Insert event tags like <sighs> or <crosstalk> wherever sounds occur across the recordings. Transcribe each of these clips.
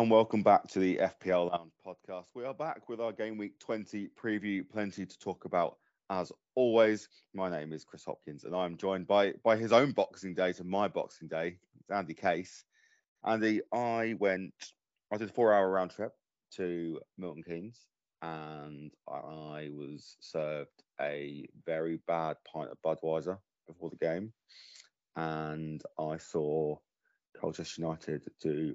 and welcome back to the FPL Lounge podcast. We are back with our game week 20 preview. Plenty to talk about as always. My name is Chris Hopkins, and I'm joined by by his own Boxing Day to my Boxing Day. Andy Case. Andy, I went. I did a four-hour round trip to Milton Keynes, and I was served a very bad pint of Budweiser before the game, and I saw Colchester United do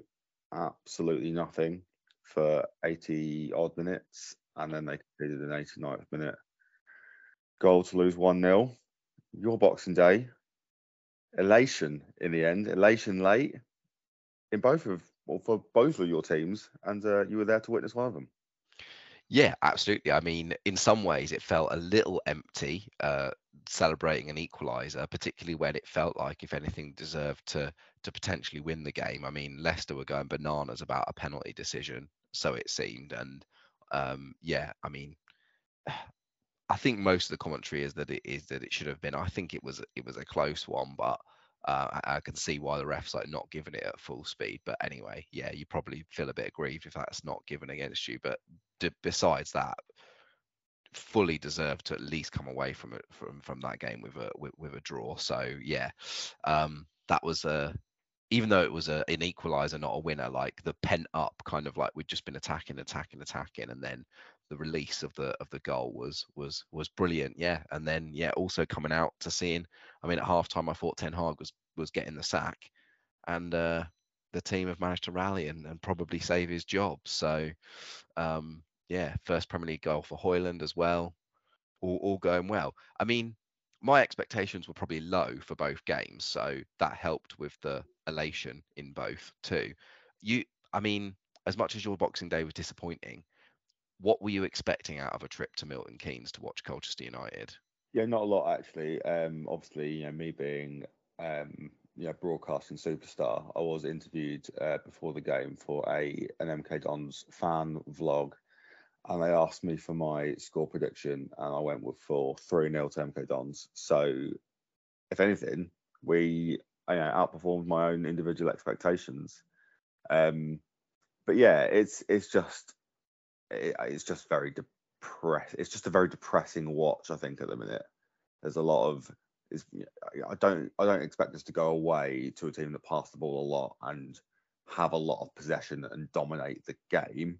absolutely nothing for 80 odd minutes, and then they conceded an 89th minute goal to lose 1 0. Your Boxing Day, elation in the end, elation late in both of, well, for both of your teams, and uh, you were there to witness one of them. Yeah, absolutely. I mean, in some ways, it felt a little empty uh, celebrating an equaliser, particularly when it felt like, if anything, deserved to to potentially win the game. I mean, Leicester were going bananas about a penalty decision, so it seemed, and um, yeah, I mean, <sighs> I think most of the commentary is that it is that it should have been. I think it was it was a close one, but uh, I, can see why the refs like not giving it at full speed. But anyway, yeah, you probably feel a bit aggrieved if that's not given against you. But d- besides that, fully deserved to at least come away from it from from that game with a with, with a draw. So yeah, um, that was a even though it was a, an equalizer, not a winner, like the pent up kind of like we'd just been attacking, attacking, attacking, and then the release of the of the goal was was was brilliant. Yeah, and then yeah, also coming out to seeing. I mean, at halftime, I thought Ten Hag was was getting the sack, and uh, the team have managed to rally and, and probably save his job. So, um, yeah, first Premier League goal for Højlund as well. All, all going well. I mean, my expectations were probably low for both games, so that helped with the elation in both too. You, I mean, as much as your Boxing Day was disappointing, what were you expecting out of a trip to Milton Keynes to watch Colchester United? Yeah, not a lot actually. Um, obviously, you know, me being um, you know, broadcasting superstar, I was interviewed uh, before the game for a an MK Dons fan vlog, and they asked me for my score prediction, and I went with for three 0 to MK Dons. So, if anything, we you know, outperformed my own individual expectations. Um, but yeah, it's it's just it, it's just very depress. It's just a very depressing watch. I think at the minute, there's a lot of. Is I don't I don't expect us to go away to a team that pass the ball a lot and have a lot of possession and dominate the game.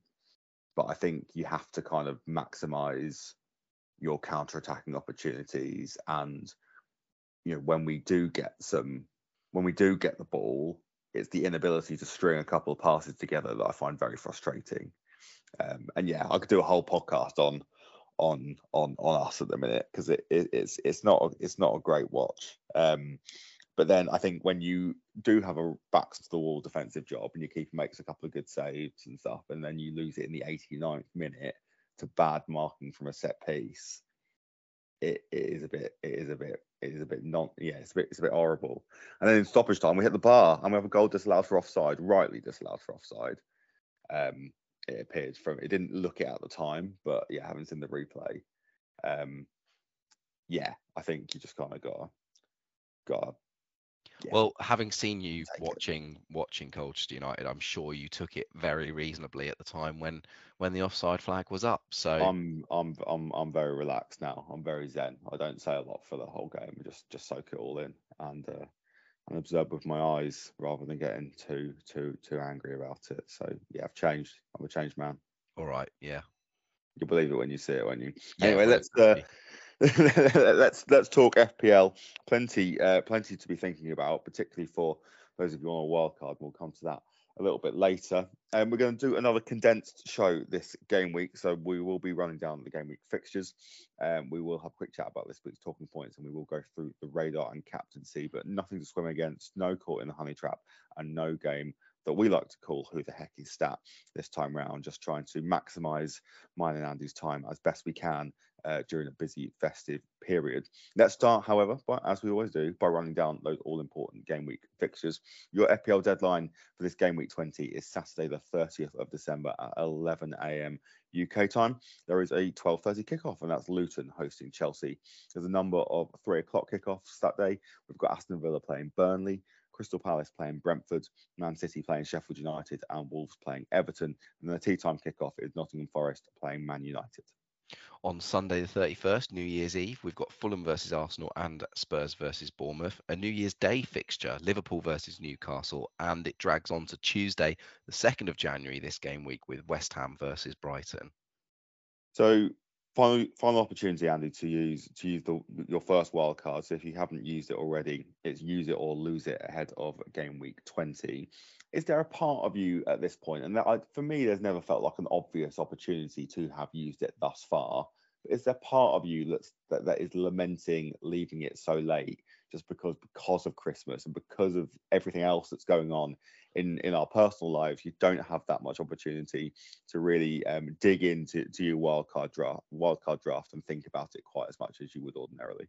But I think you have to kind of maximize your counter-attacking opportunities and you know when we do get some when we do get the ball it's the inability to string a couple of passes together that I find very frustrating. Um, and yeah, I could do a whole podcast on on on on us at the minute because it, it, it's it's not it's not a great watch. Um, but then I think when you do have a backs to the wall defensive job and your keeper makes a couple of good saves and stuff, and then you lose it in the 89th minute to bad marking from a set piece, it, it is a bit it is a bit it is a bit non yeah it's a bit it's a bit horrible. And then in stoppage time we hit the bar and we have a goal disallowed for offside, rightly disallowed for offside. Um, it appeared from it didn't look it at the time, but yeah, having seen the replay, um, yeah, I think you just kind of got got. Yeah, well, having seen you watching it. watching Colchester United, I'm sure you took it very reasonably at the time when when the offside flag was up. So I'm I'm I'm I'm very relaxed now. I'm very zen. I don't say a lot for the whole game. just just soak it all in and uh, and observe with my eyes rather than getting too too too angry about it. So yeah, I've changed. I'm a changed man. All right. Yeah. You'll believe it when you see it, won't you? Yeah, anyway, let's uh, <laughs> let's let's talk FPL. Plenty uh, plenty to be thinking about, particularly for those of you on a wild card. We'll come to that a little bit later. And we're going to do another condensed show this game week. So we will be running down the game week fixtures. Um, we will have a quick chat about this week's talking points and we will go through the radar and captaincy, but nothing to swim against, no caught in the honey trap, and no game that we like to call who the heck is stat this time round, just trying to maximize mine and Andy's time as best we can uh, during a busy festive period. Let's start, however, by, as we always do, by running down those all important game week fixtures. Your FPL deadline for this game week 20 is Saturday, the 30th of December at 11 a.m. UK time. There is a 12:30 kickoff, and that's Luton hosting Chelsea. There's a number of three o'clock kickoffs that day. We've got Aston Villa playing Burnley. Crystal Palace playing Brentford, Man City playing Sheffield United, and Wolves playing Everton. And the tea time kickoff is Nottingham Forest playing Man United. On Sunday the 31st, New Year's Eve, we've got Fulham versus Arsenal and Spurs versus Bournemouth. A New Year's Day fixture, Liverpool versus Newcastle, and it drags on to Tuesday, the 2nd of January this game week with West Ham versus Brighton. So final final opportunity, Andy, to use to use the your first wild card. So if you haven't used it already, it's use it or lose it ahead of game week 20. Is there a part of you at this point, and that I, for me, there's never felt like an obvious opportunity to have used it thus far. But is there part of you that's that, that is lamenting leaving it so late? just because because of Christmas and because of everything else that's going on in in our personal lives, you don't have that much opportunity to really um, dig into to your wildcard draft wildcard draft and think about it quite as much as you would ordinarily.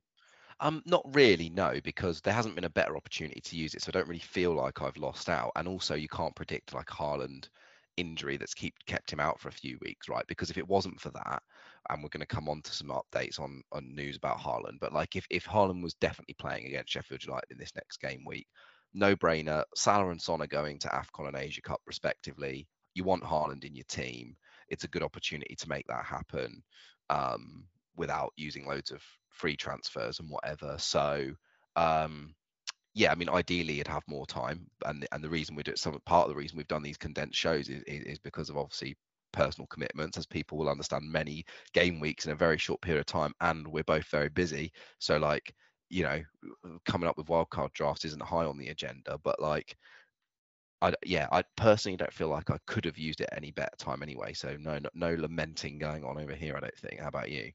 Um, not really, no, because there hasn't been a better opportunity to use it, so I don't really feel like I've lost out. And also, you can't predict like Haaland injury that's keep kept him out for a few weeks, right? Because if it wasn't for that, and we're going to come on to some updates on on news about Haaland, but like if if Haaland was definitely playing against Sheffield United in this next game week, no brainer. Salah and Son are going to AFCON and Asia Cup respectively. You want Haaland in your team. It's a good opportunity to make that happen um, without using loads of free transfers and whatever. So um, yeah, I mean, ideally, you'd have more time, and and the reason we do some part of the reason we've done these condensed shows is, is, is because of obviously personal commitments, as people will understand many game weeks in a very short period of time, and we're both very busy. So like, you know, coming up with wildcard drafts isn't high on the agenda, but like. I, yeah, I personally don't feel like I could have used it any better time anyway. So no, no, no lamenting going on over here. I don't think. How about you?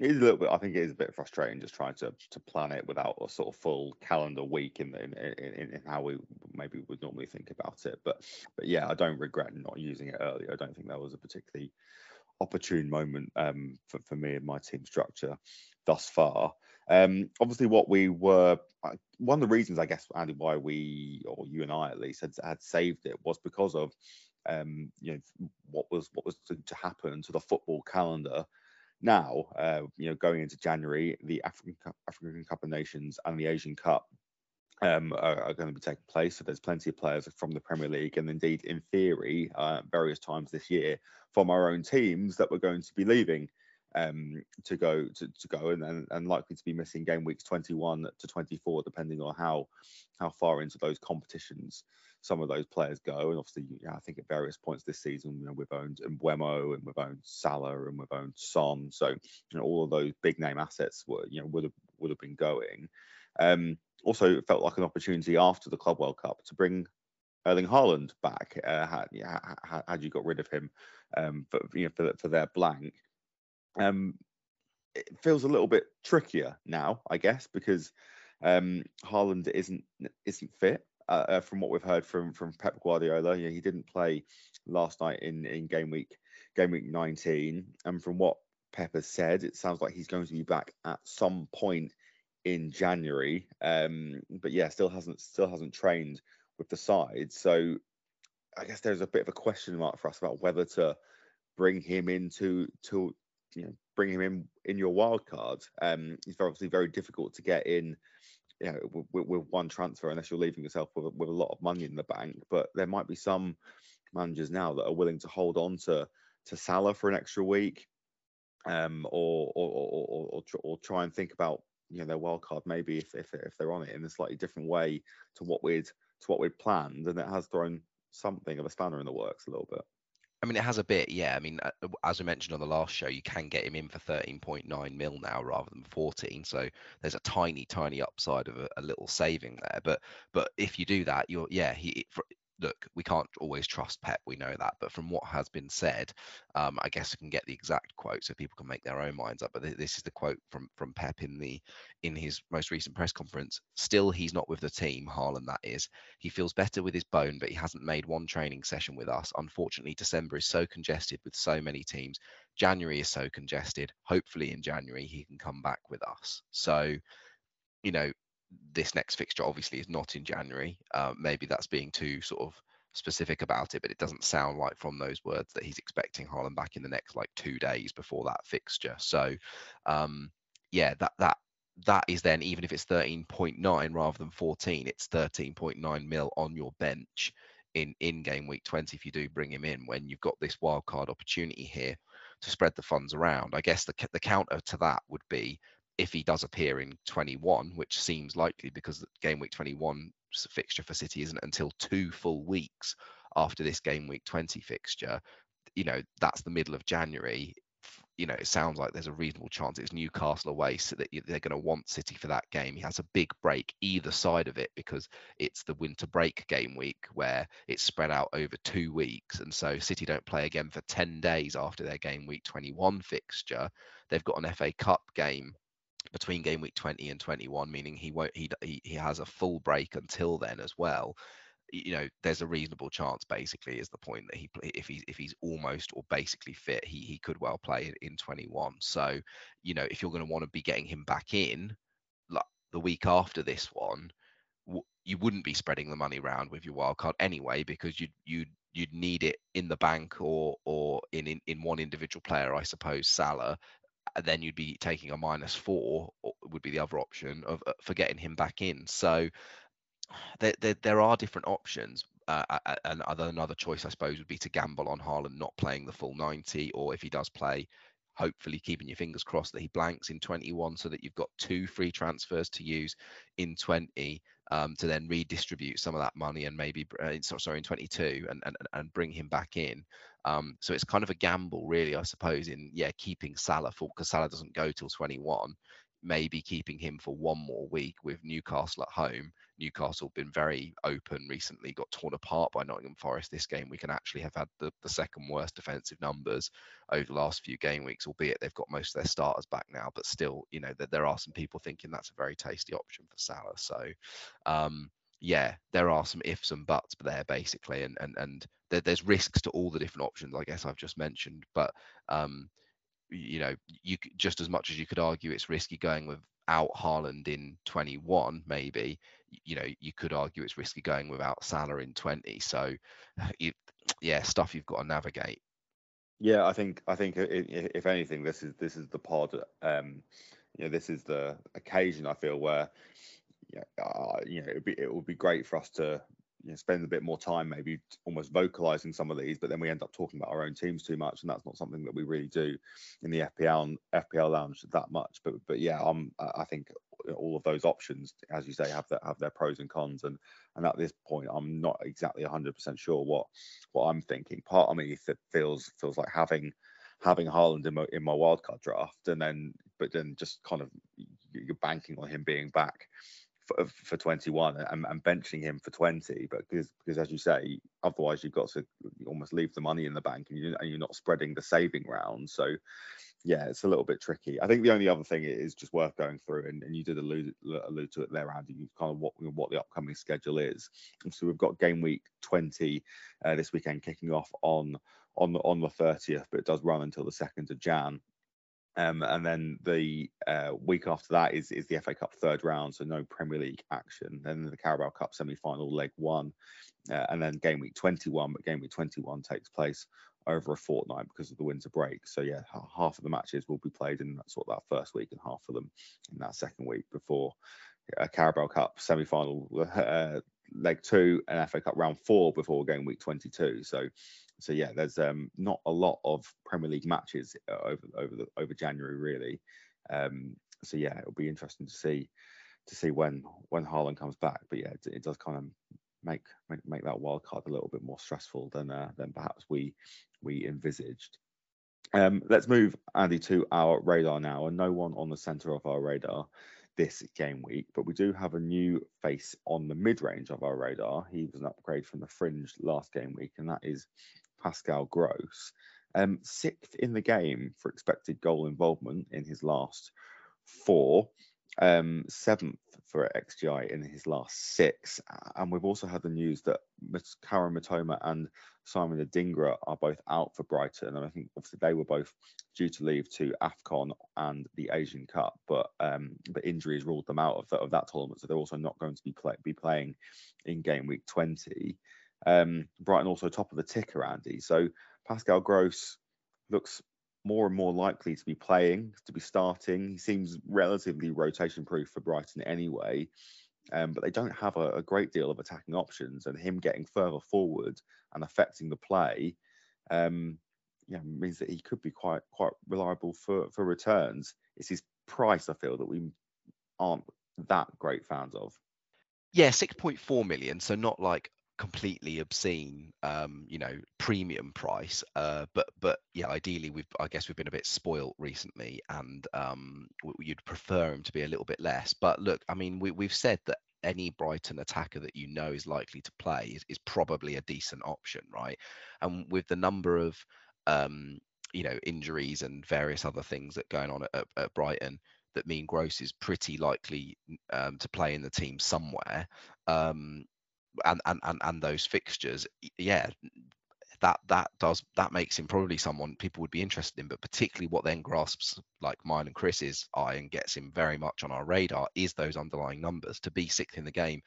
It is a little bit. I think it is a bit frustrating just trying to to plan it without a sort of full calendar week in in, in, in how we maybe would normally think about it. But but yeah, I don't regret not using it earlier. I don't think that was a particularly opportune moment um, for for me and my team structure thus far. Um, obviously, what we were one of the reasons, I guess, Andy, why we or you and I at least had had saved it was because of um, you know what was what was to, to happen to the football calendar now, uh, you know, going into January, the African Cup, African Cup of Nations and the Asian Cup um, are, are, going to be taking place. So there's plenty of players from the Premier League, and indeed, in theory, uh, various times this year from our own teams that we're going to be leaving um, to go to, to go and, and, and likely to be missing game weeks 21 to 24, depending on how how far into those competitions some of those players go. And obviously, I think at various points this season, you know, we've owned Mbeumo and we've owned Salah and we've owned Son. So, you know, all of those big name assets were, you know, would have would have been going. Um, also, it felt like an opportunity after the Club World Cup to bring Erling Haaland back. Uh, had, had, had you got rid of him um, for you know for, for their blank, um, it feels a little bit trickier now, I guess, because um, Haaland isn't isn't fit. Uh, uh, from what we've heard from from Pep Guardiola. He didn't play last night in in game week game week 19, and from what Pep has said, it sounds like he's going to be back at some point in January. Um, but yeah, still hasn't still hasn't trained with the side. So I guess there's a bit of a question mark for us about whether to bring him into to you know bring him in in your wild card. Um, it's obviously very difficult to get in you know, with, with, one transfer unless you're leaving yourself with, with a lot of money in the bank. But there might be some managers now that are willing to hold on to to Salah for an extra week, um, or or or, or, or, try and think about you know their wild card maybe if, if if they're on it in a slightly different way to what we'd to what we'd planned, and it has thrown something of a spanner in the works a little bit. I mean, it has a bit, yeah. I mean, uh, as we mentioned on the last show, you can get him in for 13.9 mil now rather than 14. So there's a tiny, tiny upside of a, a little saving there. But but if you do that, you're yeah. He for, look, we can't always trust Pep, we know that, but from what has been said, um, I guess I can get the exact quote so people can make their own minds up. But th- this is the quote from from Pep in the in his most recent press conference. Still, he's not with the team, Haaland. That is, he feels better with his bone, but he hasn't made one training session with us. Unfortunately, December is so congested with so many teams. January is so congested. Hopefully, in January he can come back with us. So, you know, this next fixture obviously is not in January. Uh, maybe that's being too sort of specific about it, but it doesn't sound like from those words that he's expecting Haaland back in the next like two days before that fixture. So, um, yeah, that that that is then even if it's 13.9 rather than 14, it's 13.9 mil on your bench in in game week 20 if you do bring him in when you've got this wild card opportunity here to spread the funds around. I guess the the counter to that would be if he does appear in 21, which seems likely because game week 21 fixture for City isn't until two full weeks after this game week 20 fixture. You know, that's the middle of January you know, it sounds like there's a reasonable chance it's Newcastle away, so that they're going to want City for that game. He has a big break either side of it because it's the winter break game week where it's spread out over two weeks, and so City don't play again for ten days after their game week 21 fixture. They've got an FA Cup game between game week 20 and 21 meaning he won't he, he has a full break until then as well. You know there's a reasonable chance basically is the point that he if he's if he's almost or basically fit he he could well play in, in 21 so you know if you're going to want to be getting him back in like the week after this one you wouldn't be spreading the money around with your wild card anyway because you'd you'd you'd need it in the bank or or in in, in one individual player i suppose salah then you'd be taking a minus four would be the other option of uh, for getting him back in so there, there, there are different options. Uh, and another choice, I suppose, would be to gamble on Haaland not playing the full 90, or if he does play, hopefully keeping your fingers crossed that he blanks in 21 so that you've got two free transfers to use in 20 um, to then redistribute some of that money and maybe uh, sorry in 22 and, and and bring him back in um, so it's kind of a gamble really i suppose in yeah keeping salah for because salah doesn't go till 21 maybe keeping him for one more week with Newcastle at home. Newcastle been very open recently, got torn apart by Nottingham Forest this game. We can actually have had the, the second worst defensive numbers over the last few game weeks, albeit they've got most of their starters back now. But still, you know, that there are some people thinking that's a very tasty option for Salah. So, um, yeah, there are some ifs and buts there basically, and and and there, there's risks to all the different options. I guess I've just mentioned, but um, you know, you just as much as you could argue it's risky going without Haaland in 21, maybe, you know, you could argue it's risky going without Salah in 20. So, <laughs> you, yeah, stuff you've got to navigate. Yeah, I think I think if anything, this is this is the pod. Um, you know, this is the occasion I feel where, yeah, uh, you know, it would be it would be great for us to you know, spend a bit more time maybe almost vocalizing some of these, but then we end up talking about our own teams too much, and that's not something that we really do in the FPL FPL lounge that much. But but yeah, I'm I think all of those options, as you say, have that have their pros and cons, and and at this point, I'm not exactly 100% sure what what I'm thinking. Part of me feels feels like having having Haaland in my in my wildcard draft, and then but then just kind of you're banking on him being back for, for 21 and, and, benching him for 20 but because because as you say otherwise you've got to almost leave the money in the bank and, you, and you're not spreading the saving round. So yeah it's a little bit tricky. I think the only other thing is just worth going through and, and you did allude, allude to it there andy You kind of what what the upcoming schedule is. And so we've got game week 20 uh, this weekend kicking off on on the on the 30th but it does run until the 2nd of jan um, and then the uh, week after that is is the FA Cup third round, so no Premier League action. Then the Carabao Cup semi-final leg one, uh, and then game week 21. But game week 21 takes place over a fortnight because of the winter break. So yeah, half of the matches will be played in sort of that first week, and half of them in that second week before a Carabao Cup semi-final <laughs> uh, leg two and FA Cup round four before game week 22. So so yeah, there's um, not a lot of Premier League matches uh, over over the over January really. Um, so yeah, it'll be interesting to see to see when when Haaland comes back. But yeah, it, it does kind of make, make make that wild card a little bit more stressful than uh, than perhaps we we envisaged. Um, let's move Andy to our radar now, and no one on the centre of our radar this game week, but we do have a new face on the mid range of our radar. He was an upgrade from the fringe last game week, and that is Pascal Gross. Um, sixth in the game for expected goal involvement in his last four, um, seventh for XGI in his last six. And we've also had the news that Kaoru Mitoma and Simon Adingra are both out for Brighton. And I think obviously they were both due to leave to AFCON and the Asian Cup, but um, but injuries ruled them out of, the, of that tournament. So they're also not going to be, play, be playing in game week 20. Um, Brighton also top of the ticker, Andy. So Pascal Gross looks more and more likely to be playing, to be starting. He seems relatively rotation proof for Brighton anyway. Um, but they don't have a, a, great deal of attacking options, and him getting further forward and affecting the play, um, yeah, means that he could be quite quite reliable for for returns. It's his price, I feel, that we aren't that great fans of. Yeah, six point four million, so not like completely obscene um you know premium price uh but but yeah ideally we've i guess we've been a bit spoilt recently and um you'd prefer him to be a little bit less but look i mean we, we've said that any brighton attacker that you know is likely to play is, is probably a decent option right and with the number of um you know injuries and various other things that going on at, at brighton that mean Gross is pretty likely um, to play in the team somewhere. Um, and, and and and those fixtures, yeah, that that does that makes him probably someone people would be interested in. But particularly what then grasps like mine and Chris's eye and gets him very much on our radar is those underlying numbers. To be sixth in the game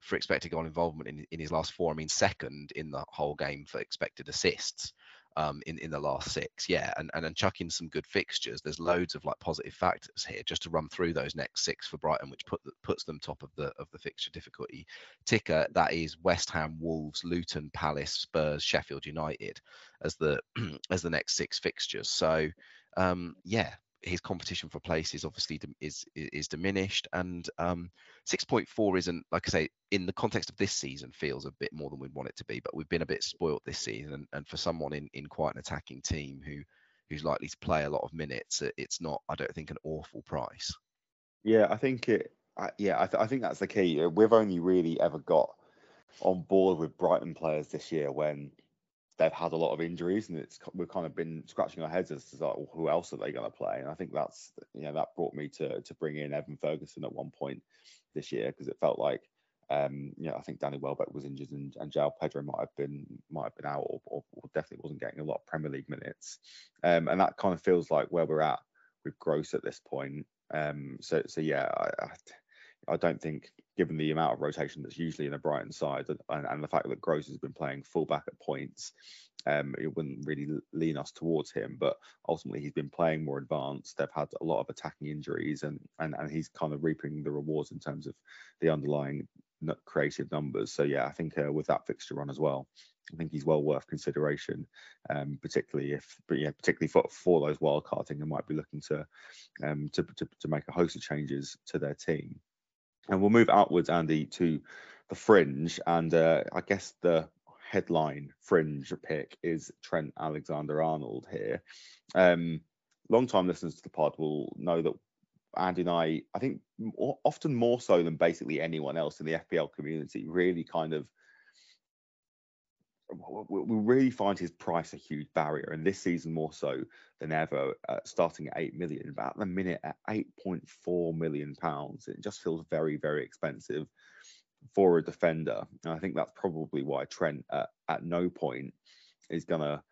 for expected goal involvement in, in his last four, I mean second in the whole game for expected assists um, in in the last six. Yeah, and and then chuck in some good fixtures. There's loads of like positive factors here just to run through those next six for Brighton, which put puts them top of the of the fixture difficulty ticker. That is West Ham, Wolves, Luton, Palace, Spurs, Sheffield United as the <clears throat> as the next six fixtures. So um, yeah, his competition for places obviously is is diminished. And um, 6.4 isn't like i say in the context of this season feels a bit more than we'd want it to be but we've been a bit spoilt this season. And, and for someone in in quite an attacking team who who's likely to play a lot of minutes it's not i don't think an awful price. Yeah i think it I, yeah I, th- I think that's the key. We've only really ever got on board with brighton players this year when they've had a lot of injuries, and it's we've kind of been scratching our heads as to like, well, who else are they going to play? And I think that's you know that brought me to to bring in Evan Ferguson at one point this year because it felt like um, you know I think Danny Welbeck was injured and, and João Pedro might have been might have been out or, or, or, definitely wasn't getting a lot of Premier League minutes, um, and that kind of feels like where we're at with Gross at this point. Um, so so yeah, I, I, I don't think given the amount of rotation that's usually in a Brighton side and, and the fact that Gross has been playing fullback at points, um, it wouldn't really lean us towards him. But ultimately, he's been playing more advanced. They've had a lot of attacking injuries, and and and he's kind of reaping the rewards in terms of the underlying creative numbers. So yeah, I think uh, with that fixture run as well, I think he's well worth consideration, um, particularly if, but yeah, particularly for, for those wildcarding, they might be looking to, um, to, to to make a host of changes to their team. And we'll move outwards, Andy, to the fringe. And uh, I guess the headline fringe pick is Trent Alexander Arnold here. Um, Long time listeners to the pod will know that Andy and I, I think more, often more so than basically anyone else in the FPL community, really kind of we really find his price a huge barrier, and this season more so than ever. Uh, starting at eight million, but at the minute at eight point four million pounds, it just feels very, very expensive for a defender. And I think that's probably why Trent at, at no point is gonna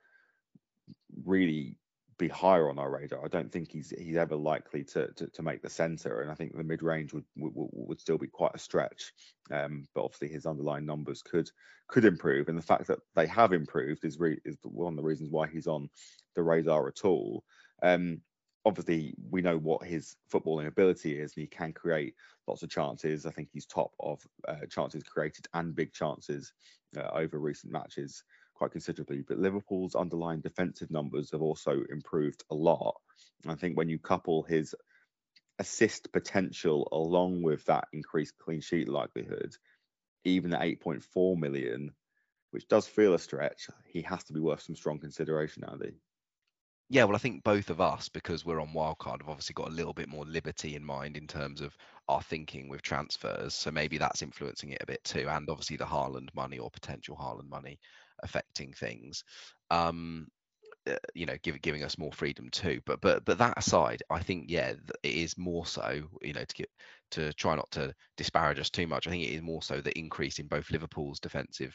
really be higher on our radar. I don't think he's he's ever likely to to, to make the centre, and I think the mid range would, would would still be quite a stretch. Um, but obviously his underlying numbers could could improve, and the fact that they have improved is re- is one of the reasons why he's on the radar at all. Um, obviously we know what his footballing ability is, and he can create lots of chances. I think he's top of uh, chances created and big chances uh, over recent matches quite considerably. But Liverpool's underlying defensive numbers have also improved a lot. I think when you couple his assist potential along with that increased clean sheet likelihood, even at 8.4 million, which does feel a stretch, he has to be worth some strong consideration, Andy. Yeah, well, I think both of us, because we're on wildcard, have obviously got a little bit more liberty in mind in terms of our thinking with transfers. So maybe that's influencing it a bit too. And obviously the Haaland money or potential Haaland money affecting things. Um, uh, you know, give, giving us more freedom too. But but but that aside, I think yeah, it is more so. You know, to get to try not to disparage us too much. I think it is more so the increase in both Liverpool's defensive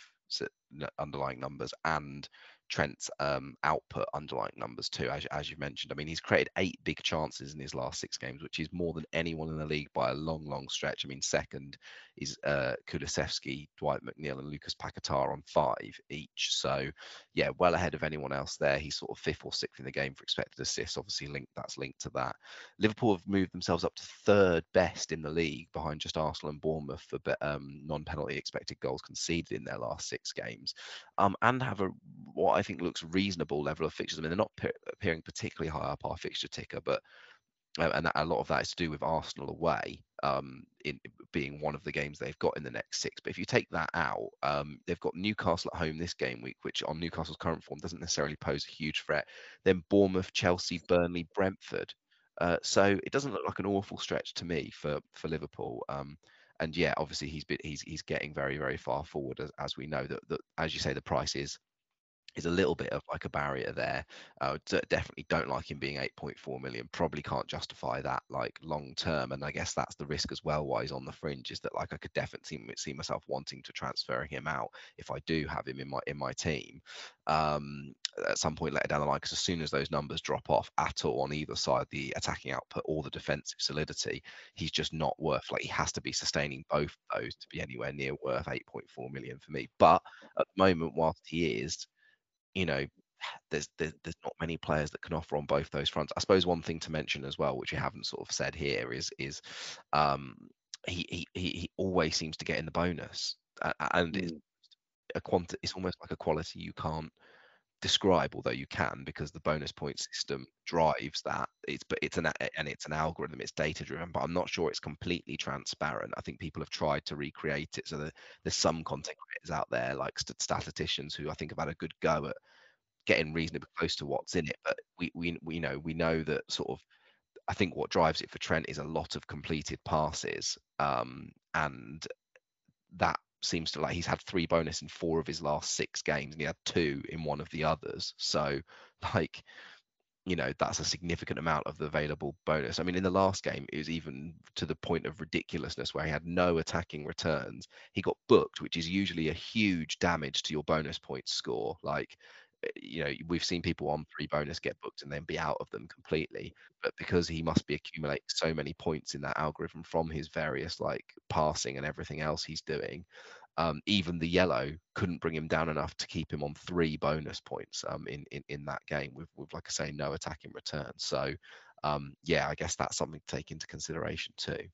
underlying numbers and Trent's um, output underlying numbers too, as, as you've mentioned. I mean, he's created eight big chances in his last six games, which is more than anyone in the league by a long, long stretch. I mean, second is uh, Kulusevski, Dwight McNeil, and Lucas Paquetá on five each. So, yeah, well ahead of anyone else there. He's sort of fifth or sixth in the game for expected assists. Obviously, linked that's linked to that. Liverpool have moved themselves up to third best in the league, behind just Arsenal and Bournemouth for um, non-penalty expected goals conceded in their last six games, um, and have a what I think looks reasonable level of fixtures. I mean, they're not appearing particularly high up our fixture ticker, but uh, and a lot of that is to do with Arsenal away, um, in being one of the games they've got in the next six. But if you take that out, um, they've got Newcastle at home this game week, which on Newcastle's current form doesn't necessarily pose a huge threat. Then Bournemouth, Chelsea, Burnley, Brentford. Uh, so it doesn't look like an awful stretch to me for for Liverpool. Um, and yeah, obviously he's been, he's he's getting very very far forward as, as we know that, that as you say the price is is a little bit of like a barrier there. Uh, definitely don't like him being 8.4 million. Probably can't justify that like long term. And I guess that's the risk as well. Why he's on the fringe is that like I could definitely see myself wanting to transfer him out if I do have him in my in my team um, at some point later down the line. Because as soon as those numbers drop off at all on either side, the attacking output or the defensive solidity, he's just not worth. Like he has to be sustaining both those to be anywhere near worth 8.4 million for me. But at the moment, whilst he is you know, there's, there's there's not many players that can offer on both those fronts. I suppose one thing to mention as well, which you haven't sort of said here, is is um, he he he always seems to get in the bonus, and mm. it's a quanti- It's almost like a quality you can't describe, although you can, because the bonus point system drives that. It's but it's an and it's an algorithm. It's data driven, but I'm not sure it's completely transparent. I think people have tried to recreate it, so that there's some content creators out there, like statisticians, who I think have had a good go at getting reasonably close to what's in it. But we we we you know we know that sort of I think what drives it for Trent is a lot of completed passes, um, and that seems to like he's had three bonus in four of his last six games, and he had two in one of the others. So, <laughs> like, you know, that's a significant amount of the available bonus. I mean, in the last game, it was even to the point of ridiculousness where he had no attacking returns. He got booked, which is usually a huge damage to your bonus points score. Like, you know we've seen people on three bonus get booked and then be out of them completely but because he must be accumulating so many points in that algorithm from his various like passing and everything else he's doing um, even the yellow couldn't bring him down enough to keep him on three bonus points um, in, in in that game with with like I say no attacking return so um, yeah I guess that's something to take into consideration too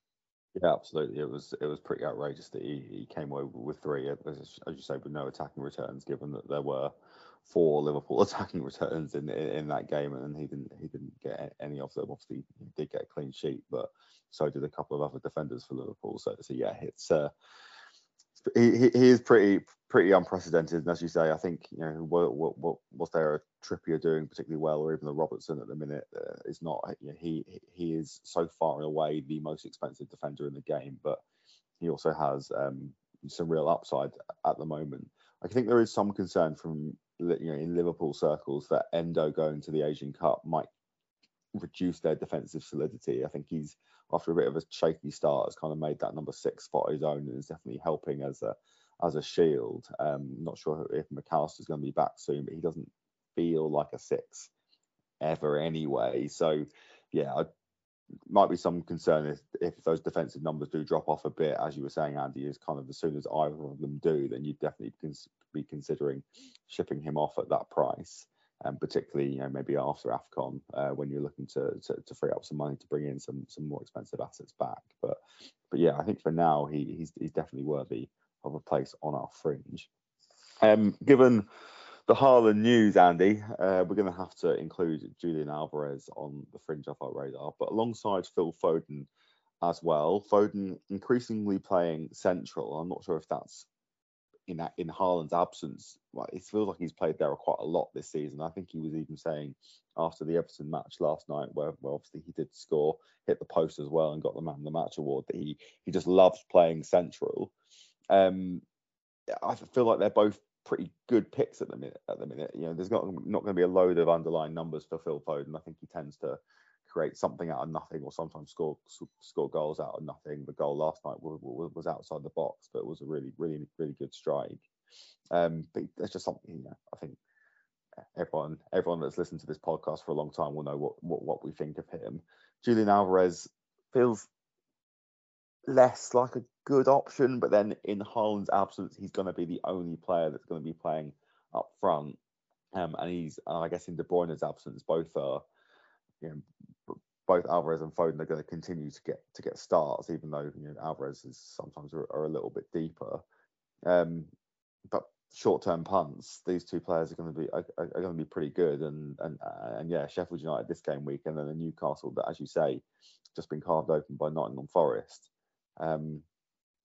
yeah, absolutely. It was it was pretty outrageous that he, he came away with three, as, as you say, with no attacking returns, given that there were four Liverpool <laughs> attacking returns in, in, in that game, and he didn't he didn't get any of them. Obviously, he did get a clean sheet, but so did a couple of other defenders for Liverpool. So, so yeah, it's uh, he, he is pretty pretty unprecedented. And as you say, I think you know what what, what was there a Trippier doing particularly well, or even the Robertson at the minute uh, is not. You know, he he is so far and away the most expensive defender in the game, but he also has um, some real upside at the moment. I think there is some concern from you know in Liverpool circles that Endo going to the Asian Cup might reduce their defensive solidity. I think he's after a bit of a shaky start has kind of made that number six spot his own and is definitely helping as a as a shield. Um, not sure if Mac Allister's going to be back soon, but he doesn't feel like a six ever anyway. So yeah, I might be some concern if, if those defensive numbers do drop off a bit, as you were saying, Andy, is kind of as soon as either of them do, then you'd definitely be considering shipping him off at that price. And particularly, you know, maybe after Afcon, uh, when you're looking to, to, to free up some money to bring in some some more expensive assets back. But but yeah, I think for now he, he's he's definitely worthy of a place on our fringe. Um, given the Haaland news, Andy, uh, we're going to have to include Julian Alvarez on the fringe of our radar, but alongside Phil Foden as well. Foden increasingly playing central. I'm not sure if that's in in Haaland's absence. Well, it feels like he's played there quite a lot this season. I think he was even saying after the Everton match last night, where, where obviously he did score, hit the post as well, and got the man the match award, that he he just loves playing central. Um, I feel like they're both pretty good picks at the minute. At the minute, you know, there's not not going to be a load of underlying numbers for Phil Foden. I think he tends to create something out of nothing, or sometimes score score goals out of nothing. The goal last night was, was outside the box, but it was a really, really, really good strike. Um, but there's just something, you know, I think everyone everyone that's listened to this podcast for a long time will know what what, what we think of him. Julian Alvarez feels less like a good option, but then in Haaland's absence, he's going to be the only player that's going to be playing up front. Um, and he's, I guess, in De Bruyne's absence, both are, you know, both Alvarez and Foden are going to continue to get to get starts, even though you know Alvarez is sometimes are, are a little bit deeper. Um, but short-term punts, these two players are going to be are, are, going to be pretty good. And and and yeah, Sheffield United this game week, and then the Newcastle that, as you say, just been carved open by Nottingham Forest. Um,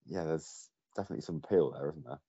yeah, there's definitely some appeal there, isn't there?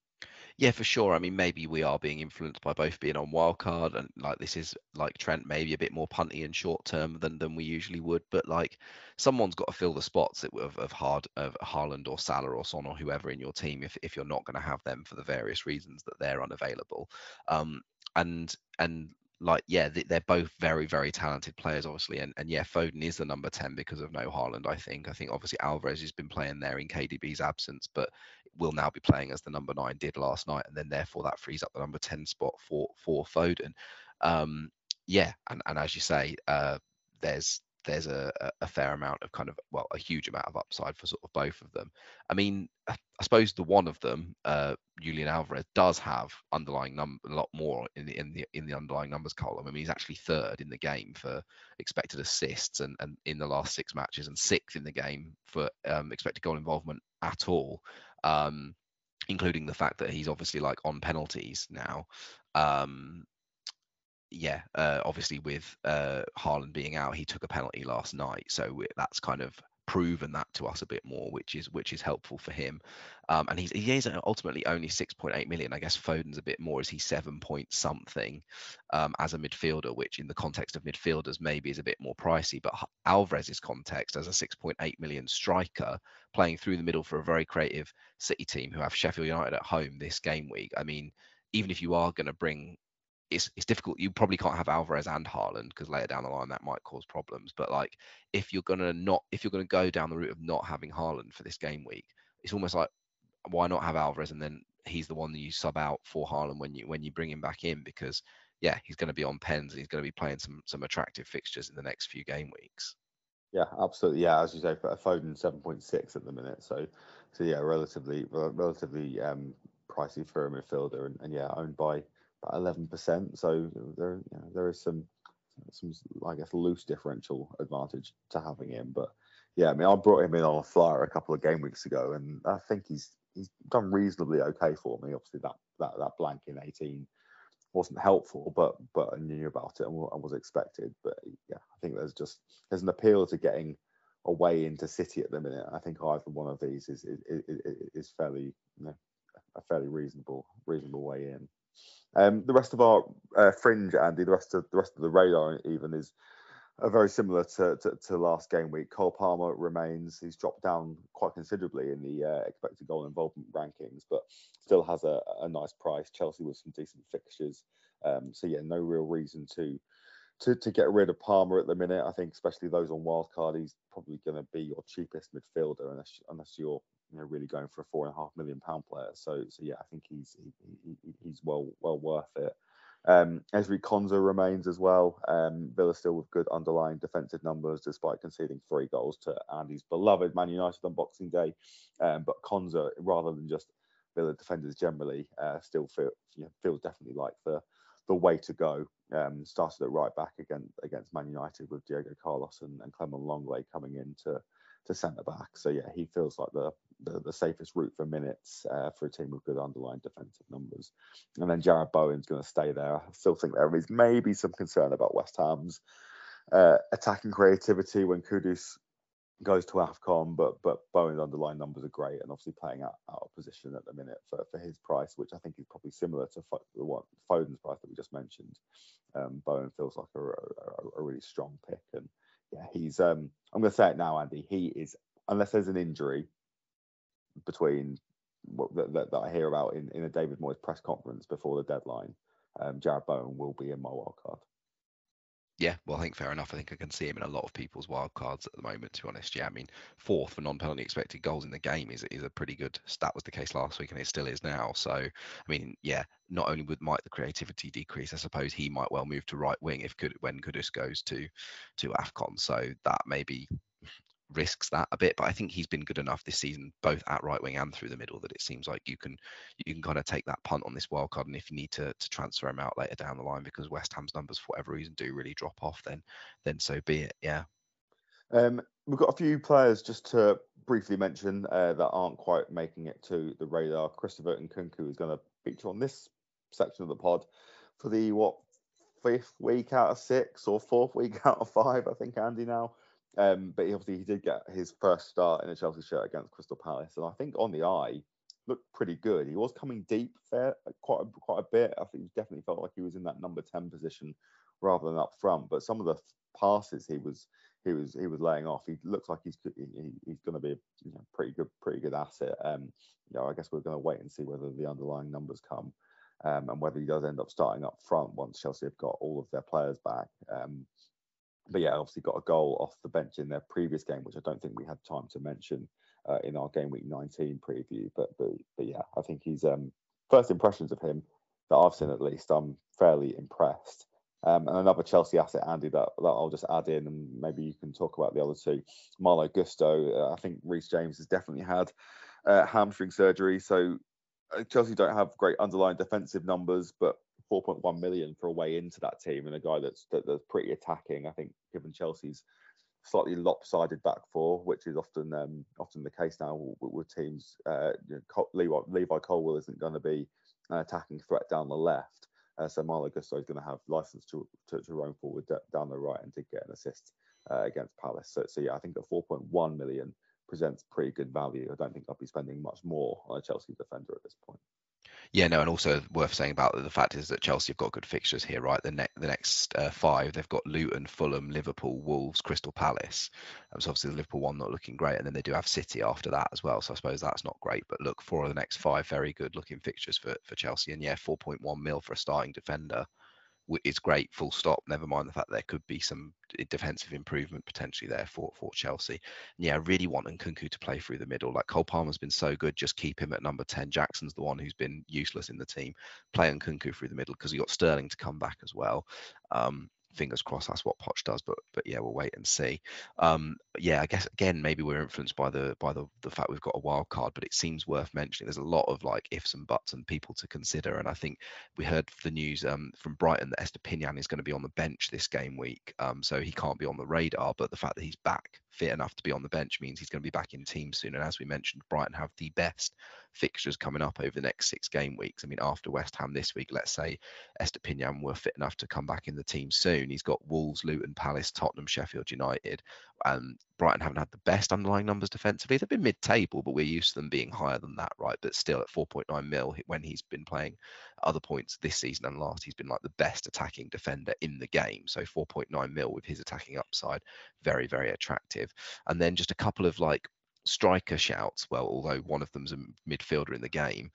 Yeah, for sure. I mean, maybe we are being influenced by both being on wildcard and like this is like Trent, maybe a bit more punty and short term than than we usually would. But like someone's got to fill the spots of, of hard of Haaland or Salah or Son or whoever in your team if if you're not going to have them for the various reasons that they're unavailable. Um, and and like yeah, they're both very very talented players, obviously, and and yeah, Foden is the number ten because of no Haaland. I think. I think obviously Alvarez has been playing there in KDB's absence, but will now be playing as the number nine did last night, and then therefore that frees up the number ten spot for for Foden. Um, yeah, and and as you say, uh, there's there's a, a fair amount of kind of well a huge amount of upside for sort of both of them. I mean, I suppose the one of them, uh, Julian Alvarez, does have underlying number a lot more in the in the in the underlying numbers column. I mean, he's actually third in the game for expected assists and, and in the last six matches, and sixth in the game for um, expected goal involvement at all. Um, including the fact that he's obviously like on penalties now. Um, yeah, uh, obviously with uh, being out, he took a penalty last night, so that's kind of proven that to us a bit more, which is which is helpful for him. Um, and he's he is ultimately only 6.8 million. I guess Foden's a bit more as he's seven point something um, as a midfielder, which in the context of midfielders maybe is a bit more pricey. But Alvarez's context as a 6.8 million striker playing through the middle for a very creative City team who have Sheffield United at home this game week. I mean, even if you are going to bring it's it's difficult. You probably can't have Alvarez and Haaland because later down the line that might cause problems. But like if you're gonna not if you're gonna go down the route of not having Haaland for this game week, it's almost like why not have Alvarez and then he's the one that you sub out for Haaland when you when you bring him back in because yeah he's going to be on pens and he's going to be playing some some attractive fixtures in the next few game weeks. Yeah, absolutely. Yeah, as you say, Foden seven point six at the minute. So, so yeah, relatively relatively um, pricey for a midfielder, and, and yeah, owned by eleven percent. So there, you know, there is some, some, I guess, loose differential advantage to having him. But yeah, I mean, I brought him in on a flyer a couple of game weeks ago, and I think he's he's done reasonably okay for me. Obviously, that that that blank in eighteen wasn't helpful, but but I knew about it and, was expected. But yeah, I think there's just there's an appeal to getting away into City at the minute. I think either one of these is is, is, is fairly you know, a fairly reasonable reasonable way in. Um, the rest of our uh, fringe, Andy, the rest of the rest of the radar even is uh, very similar to, to, to, last game week. Cole Palmer remains; he's dropped down quite considerably in the uh, expected goal involvement rankings, but still has a, a nice price. Chelsea with some decent fixtures, um, so yeah, no real reason to to to get rid of Palmer at the minute. I think, especially those on wildcard, he's probably going to be your cheapest midfielder unless unless you're you know really going for a four and a half million pound player. So so yeah, I think he's he, he, he's well well worth it. Um, Ezri Konsa remains as well. Um, Villa still with good underlying defensive numbers despite conceding three goals to Andy's beloved Man United on Boxing Day. Um, but Konsa, rather than just Villa defenders generally, uh, still feel, you know, feels definitely like the the way to go. Um, started at right back against against Man United with Diego Carlos and, and Clement Lenglet coming in to to centre back. So yeah, he feels like the the, the safest route for minutes uh, for a team with good underlying defensive numbers. And then Jarrod Bowen's going to stay there. I still think there is maybe some concern about West Ham's uh, attacking creativity when Kudus goes to AFCON, but but Bowen's underlying numbers are great and obviously playing out, out of position at the minute for, for his price, which I think is probably similar to the what Foden's price that we just mentioned. Um, Bowen feels like a, a, a really strong pick and yeah, he's. Um, I'm going to say it now, Andy. He is, unless there's an injury between what that, that, that I hear about in, in a David Moyes press conference before the deadline. Um, Jarrod Bowen will be in my wild card. Yeah, well, I think fair enough. I think I can see him in a lot of people's wild cards at the moment. To be honest, yeah, I mean, fourth for non-penalty expected goals in the game is is a pretty good stat. Was the case last week, and it still is now. So, I mean, yeah, not only would might the creativity decrease, I suppose he might well move to right wing if could when Kudus goes to to Afcon. So that maybe risks that a bit, but I think he's been good enough this season, both at right wing and through the middle, that it seems like you can you can kind of take that punt on this wild card. And if you need to to transfer him out later down the line because West Ham's numbers for whatever reason do really drop off, then then so be it. Yeah. Um, we've got a few players just to briefly mention uh, that aren't quite making it to the radar. Christopher Nkunku is going to feature on this section of the pod for the what fifth week out of six or fourth week <laughs> out of five, I think, Andy now. Um, but he obviously he did get his first start in a Chelsea shirt against Crystal Palace, and I think on the eye looked pretty good. He was coming deep fair quite a, quite a bit. I think he definitely felt like he was in that number ten position rather than up front. But some of the passes he was he was he was laying off. He looks like he's he, he's going to be a you know, pretty good pretty good asset. Um, you know, I guess we're going to wait and see whether the underlying numbers come. Um, and whether he does end up starting up front once Chelsea have got all of their players back. Um, but yeah, obviously got a goal off the bench in their previous game, which I don't think we had time to mention uh, in our game week 19 preview. But but but yeah, I think he's um, first impressions of him that I've seen at least. I'm fairly impressed. Um, and another Chelsea asset, Andy, that, that I'll just add in, and maybe you can talk about the other two. Malo Gusto, uh, I think Reece James has definitely had uh, hamstring surgery, so uh, Chelsea don't have great underlying defensive numbers, but 4.1 million for a way into that team and a guy that's that, that's pretty attacking. I think given Chelsea's slightly lopsided back four, which is often um, often the case now with, with teams. Uh, you know, Levi, Levi Colwill isn't going to be an attacking threat down the left, uh, so Malo Gusto is going to have license to, to, to roam forward d- down the right and did get an assist uh, against Palace. So, so yeah, I think at 4.1 million presents pretty good value. I don't think I'll be spending much more on a Chelsea defender at this point. Yeah, no, and also worth saying about the fact is that Chelsea have got good fixtures here, right? The, ne- the next uh, five, they've got Luton, Fulham, Liverpool, Wolves, Crystal Palace. Um, so obviously the Liverpool one not looking great, and then they do have City after that as well. So I suppose that's not great, but look, four of the next five very good looking fixtures for for Chelsea, and yeah, 4.1 mil for a starting defender is great, full stop. Never mind the fact there could be some defensive improvement potentially there for, for Chelsea. And yeah, I really want Nkunku to play through the middle. Like Cole Palmer's been so good, just keep him at number 10. Jackson's the one who's been useless in the team. Play Nkunku through the middle because you got Sterling to come back as well. Um, fingers crossed that's what Poch does, but but yeah, we'll wait and see. Um, yeah, I guess again maybe we're influenced by the by the the fact we've got a wild card, but it seems worth mentioning. There's a lot of like ifs and buts and people to consider, and I think we heard the news um, from Brighton that Estupiñán is going to be on the bench this game week, um, so he can't be on the radar. But the fact that he's back fit enough to be on the bench means he's going to be back in team soon. And as we mentioned, Brighton have the best fixtures coming up over the next six game weeks. I mean, after West Ham this week, let's say Estupiñán were fit enough to come back in the team soon. He's got Wolves, Luton, Palace, Tottenham, Sheffield United. Um, Brighton haven't had the best underlying numbers defensively. They've been mid-table, but we're used to them being higher than that, right? But still at 4.9 mil when he's been playing other points this season and last, he's been like the best attacking defender in the game. So 4.9 mil with his attacking upside, very, very attractive. And then just a couple of like striker shouts. Well, although one of them's a midfielder in the game.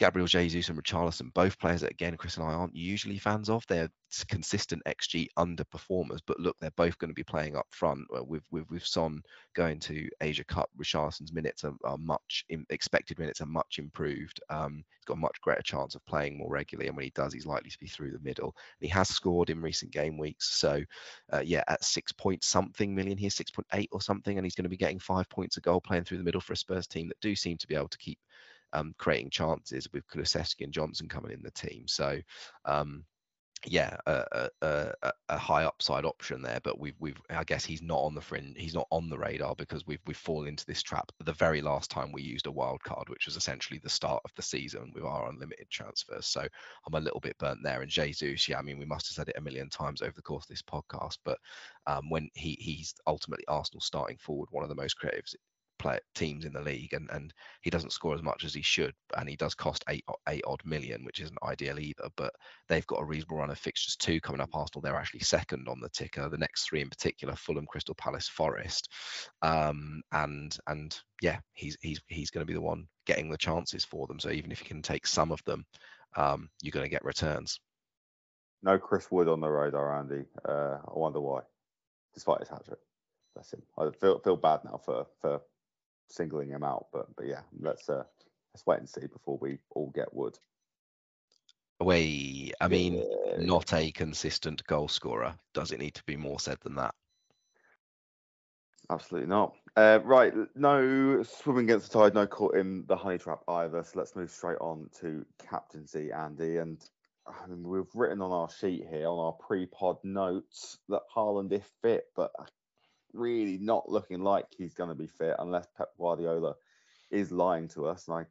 Gabriel Jesus and Richarlison, both players that again Chris and I aren't usually fans of. They're consistent XG underperformers, but look, they're both going to be playing up front. With with with Son going to Asia Cup, Richarlison's minutes are, are much in, expected minutes are much improved. Um, he's got a much greater chance of playing more regularly, and when he does, he's likely to be through the middle. And he has scored in recent game weeks, so uh, yeah, at six point something million here, six point eight or something, and he's going to be getting five points a goal playing through the middle for a Spurs team that do seem to be able to keep um, creating chances with Kulusevski and Johnson coming in the team. So um, yeah, a, a, a, high upside option there, but we've we've I guess he's not on the fringe, he's not on the radar because we've we've fallen into this trap the very last time we used a wild card, which was essentially the start of the season with our unlimited transfers. So I'm a little bit burnt there. And Jesus, yeah, I mean we must have said it a million times over the course of this podcast, but um, when he he's ultimately Arsenal starting forward, one of the most creative play teams in the league, and and he doesn't score as much as he should, and he does cost eight eight odd million, which isn't ideal either. But they've got a reasonable run of fixtures too coming up. Arsenal they're actually second on the ticker. The next three in particular: Fulham, Crystal Palace, Forest, um, and and yeah, he's he's he's going to be the one getting the chances for them. So even if you can take some of them, um, you're going to get returns. No Chris Wood on the radar, Andy. Uh, I wonder why, despite his hat trick. That's him. I feel feel bad now for for singling him out, but but yeah, let's uh, let's wait and see before we all get Wood. Away. I mean, yeah. not a consistent goal scorer. Does it need to be more said than that? Absolutely not. Uh, right, no swimming against the tide, no caught in the honey trap either. So let's move straight on to captaincy, Andy. And I mean, we've written on our sheet here on our pre-pod notes that Haaland if fit, but really not looking like he's going to be fit unless Pep Guardiola is lying to us. And I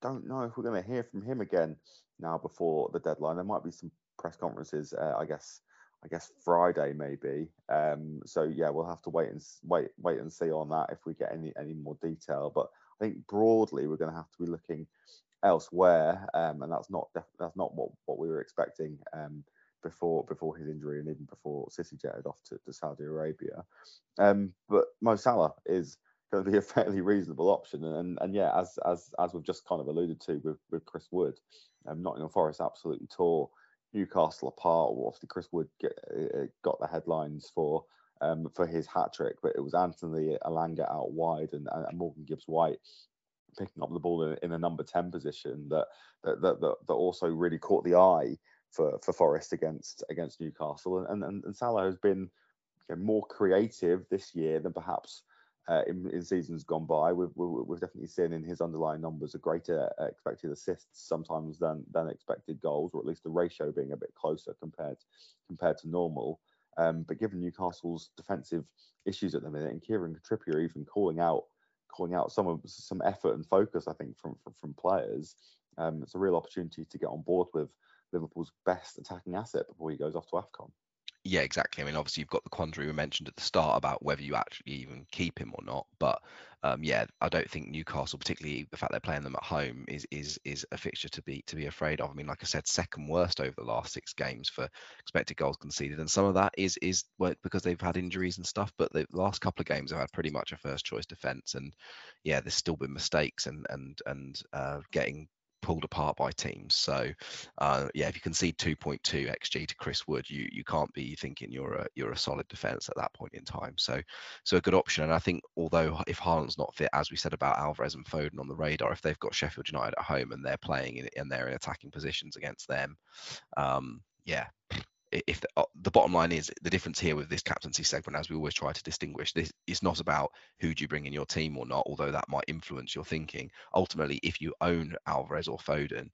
don't know if we're going to hear from him again now before the deadline. There might be some press conferences, uh, I guess, I guess Friday maybe. Um, so yeah, we'll have to wait and wait wait and see on that if we get any any more detail. But I think broadly we're going to have to be looking elsewhere, um, and that's not that's not what what we were expecting um, before before his injury and even before City jetted off to, to Saudi Arabia. Um, but Mo Salah is going to be a <laughs> fairly reasonable option, and and yeah, as as as we've just kind of alluded to with with Chris Wood, um, Nottingham Forest absolutely tore Newcastle apart. Obviously, Chris Wood get, uh, got the headlines for um, for his hat trick, but it was Anthony Elanga out wide and, and Morgan Gibbs White picking up the ball in, in a number ten position that that, that that that also really caught the eye for for Forest against against Newcastle. And and, and Salah has been you know, more creative this year than perhaps uh, in, in, seasons gone by. We've, we've, definitely seen in his underlying numbers a greater uh, expected assists sometimes than than expected goals, or at least the ratio being a bit closer compared compared to normal. Um, but given Newcastle's defensive issues at the minute, and Kieran Trippier even calling out calling out some of some effort and focus, I think from from, from players, um, it's a real opportunity to get on board with Liverpool's best attacking asset before he goes off to AFCON. Yeah, exactly. I mean, obviously, you've got the quandary we mentioned at the start about whether you actually even keep him or not. But um, yeah, I don't think Newcastle, particularly the fact they're playing them at home, is is is a fixture to be to be afraid of. I mean, like I said, second worst over the last six games for expected goals conceded, and some of that is is because they've had injuries and stuff. But the last couple of games have had pretty much a first choice defence, and yeah, there's still been mistakes and and and uh, getting pulled apart by teams. So uh, yeah, if you concede 2.2 xG to Chris Wood, you you can't be thinking you're a you're a solid defence at that point in time. So so a good option. And I think although if Haaland's not fit, as we said about Alvarez and Foden on the radar, if they've got Sheffield United at home and they're playing in, and they're in attacking positions against them, um, yeah, if the, uh, the, bottom line is the difference here with this captaincy segment, as we always try to distinguish, this is not about who do you bring in your team or not, although that might influence your thinking. Ultimately, if you own Alvarez or Foden,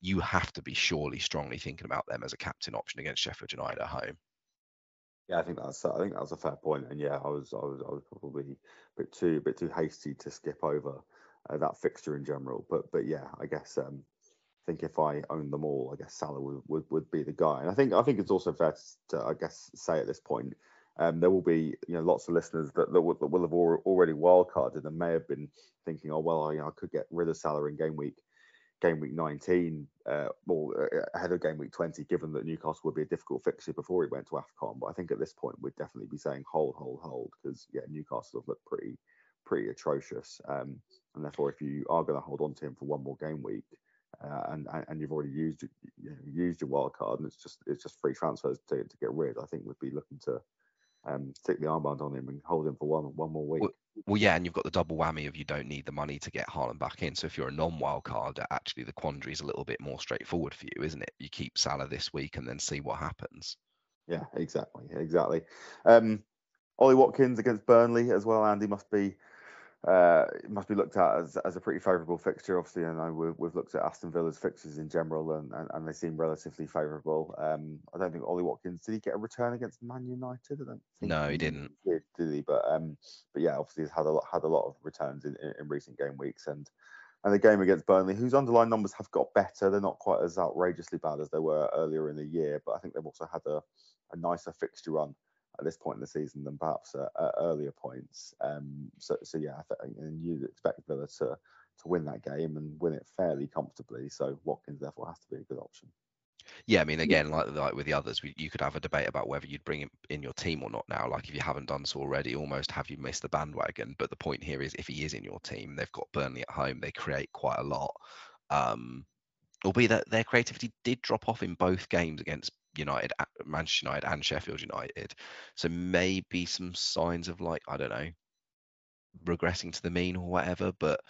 you have to be surely strongly thinking about them as a captain option against Sheffield United at home. Yeah, I think that's I think that was a fair point, and yeah, I was I was I was probably a bit too a bit too hasty to skip over uh, that fixture in general, but but yeah, I guess um, think if I owned them all, I guess Salah would, would, would be the guy. And I think I think it's also fair to, I guess, say at this point, um, there will be you know lots of listeners that, that, will, that will have already wildcarded and may have been thinking, oh well, I, you know, I could get rid of Salah in game week, game week 19, uh, or uh, ahead of game week 20, given that Newcastle would be a difficult fixture before he went to Afcon. But I think at this point we'd definitely be saying hold, hold, hold, because yeah, Newcastle have looked pretty pretty atrocious. Um, and therefore, if you are going to hold on to him for one more game week, uh, and and you've already used you know, used your wild card, and it's just it's just free transfers to, to get rid. I think we'd be looking to um, stick the armband on him and hold him for one one more week. Well, well, yeah, and you've got the double whammy of you don't need the money to get Haaland back in. So if you're a non-wild card, actually the quandary is a little bit more straightforward for you, isn't it? You keep Salah this week and then see what happens. Yeah, exactly, exactly. Um, Ollie Watkins against Burnley as well. Andy must be uh, it must be looked at as, as a pretty favourable fixture. Obviously, I know we've, we've, looked at Aston Villa's fixtures in general, and, and, and they seem relatively favourable. Um, I don't think Ollie Watkins did he get a return against Man United? I don't no, he didn't. Did, did he? But um, but yeah, obviously he's had a lot had a lot of returns in, in, in recent game weeks, and and the game against Burnley, whose underlying numbers have got better. They're not quite as outrageously bad as they were earlier in the year, but I think they've also had a, a nicer fixture run at this point in the season than perhaps at, at earlier points. Um, so, so yeah, I think, and you'd expect Villa to to win that game and win it fairly comfortably. So Watkins therefore has to be a good option. Yeah, I mean, again, like like with the others, we, you could have a debate about whether you'd bring him in your team or not. Now, like if you haven't done so already, almost have you missed the bandwagon? But the point here is, if he is in your team, they've got Burnley at home. They create quite a lot. Um, albeit that their creativity did drop off in both games against United, Manchester United, and Sheffield United. So maybe some signs of like I don't know, regressing to the mean or whatever. But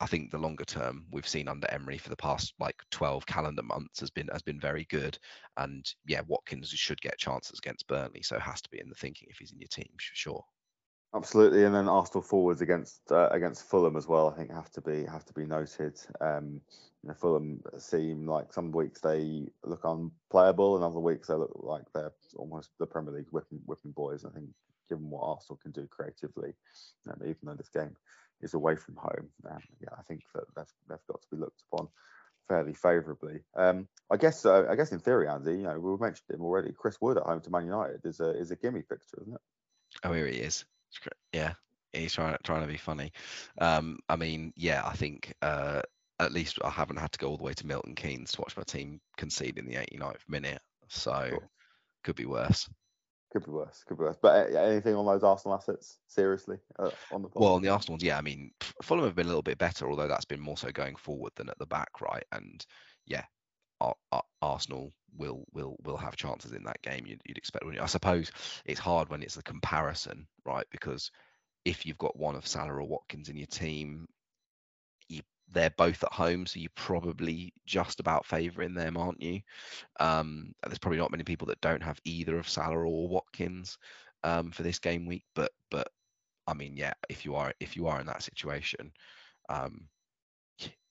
I think the longer term we've seen under Emery for the past like 12 calendar months has been has been very good. And yeah, Watkins should get chances against Burnley, so has to be in the thinking if he's in your team, sure. Absolutely, and then Arsenal forwards against uh, against Fulham as well. I think have to be have to be noted. Um, you know, Fulham seem like some weeks they look unplayable, and other weeks they look like they're almost the Premier League whipping whipping boys. I think given what Arsenal can do creatively, um, even though this game is away from home, um, yeah, I think that they've, they've got to be looked upon fairly favourably. Um, I guess uh, I guess in theory, Andy, you know, we mentioned him already. Chris Wood at home to Man United is a is a gimme fixture, isn't it? Oh, here he is. Yeah, he's trying trying to be funny. Um, I mean, yeah, I think uh, at least I haven't had to go all the way to Milton Keynes to watch my team concede in the 89th minute. So sure. could be worse. Could be worse. Could be worse. But uh, anything on those Arsenal assets? Seriously, uh, on the well, on the Arsenal ones, yeah. I mean, Fulham have been a little bit better, although that's been more so going forward than at the back, right? And yeah, Arsenal will will will have chances in that game. You'd, you'd expect. I suppose it's hard when it's a comparison, right? Because if you've got one of Salah or Watkins in your team, you they're both at home, so you're probably just about favouring them, aren't you? Um, there's probably not many people that don't have either of Salah or Watkins um, for this game week, but but I mean, yeah, if you are if you are in that situation, um,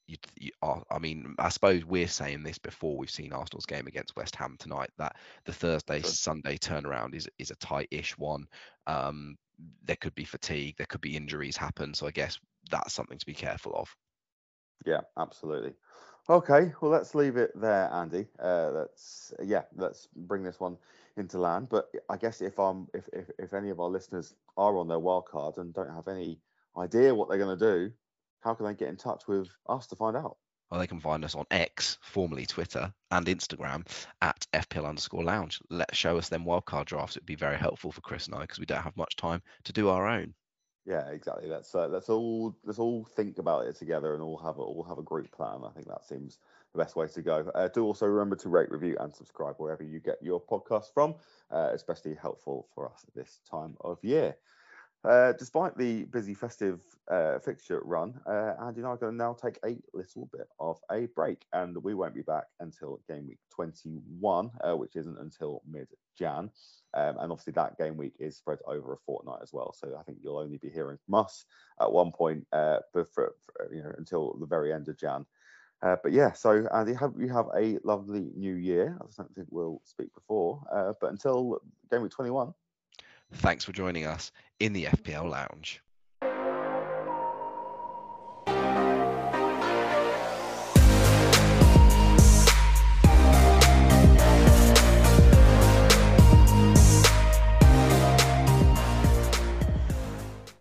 you, you are, I mean, I suppose we're saying this before we've seen Arsenal's game against West Ham tonight that the Thursday sure. Sunday turnaround is is a tight-ish one. Um, there could be fatigue, there could be injuries happen, so I guess that's something to be careful of. Yeah, absolutely. Okay, well let's leave it there, Andy. Uh, let's yeah, let's bring this one into land. But I guess if um if if, if any of our listeners are on their wild card and don't have any idea what they're going to do, how can they get in touch with us to find out? Well, they can find us on X, formerly Twitter, and Instagram at FPL underscore lounge. Let show us them wildcard drafts. It'd be very helpful for Chris and I because we don't have much time to do our own. Yeah, exactly. Let's uh, let's all let's all think about it together and all have a, all have a group plan. I think that seems the best way to go. Uh, do also remember to rate, review, and subscribe wherever you get your podcast from. Uh, especially helpful for us at this time of year. Uh, despite the busy festive uh, fixture run, uh, Andy and I are going to now take a little bit of a break, and we won't be back until game week 21, uh, which isn't until mid Jan. Um, and obviously, that game week is spread over a fortnight as well. So I think you'll only be hearing from us at one point, uh, for, for, you know, until the very end of Jan. Uh, but yeah, so Andy, have you have a lovely new year. I don't think we'll speak before, uh, but until game week 21. Thanks for joining us in the FPL Lounge.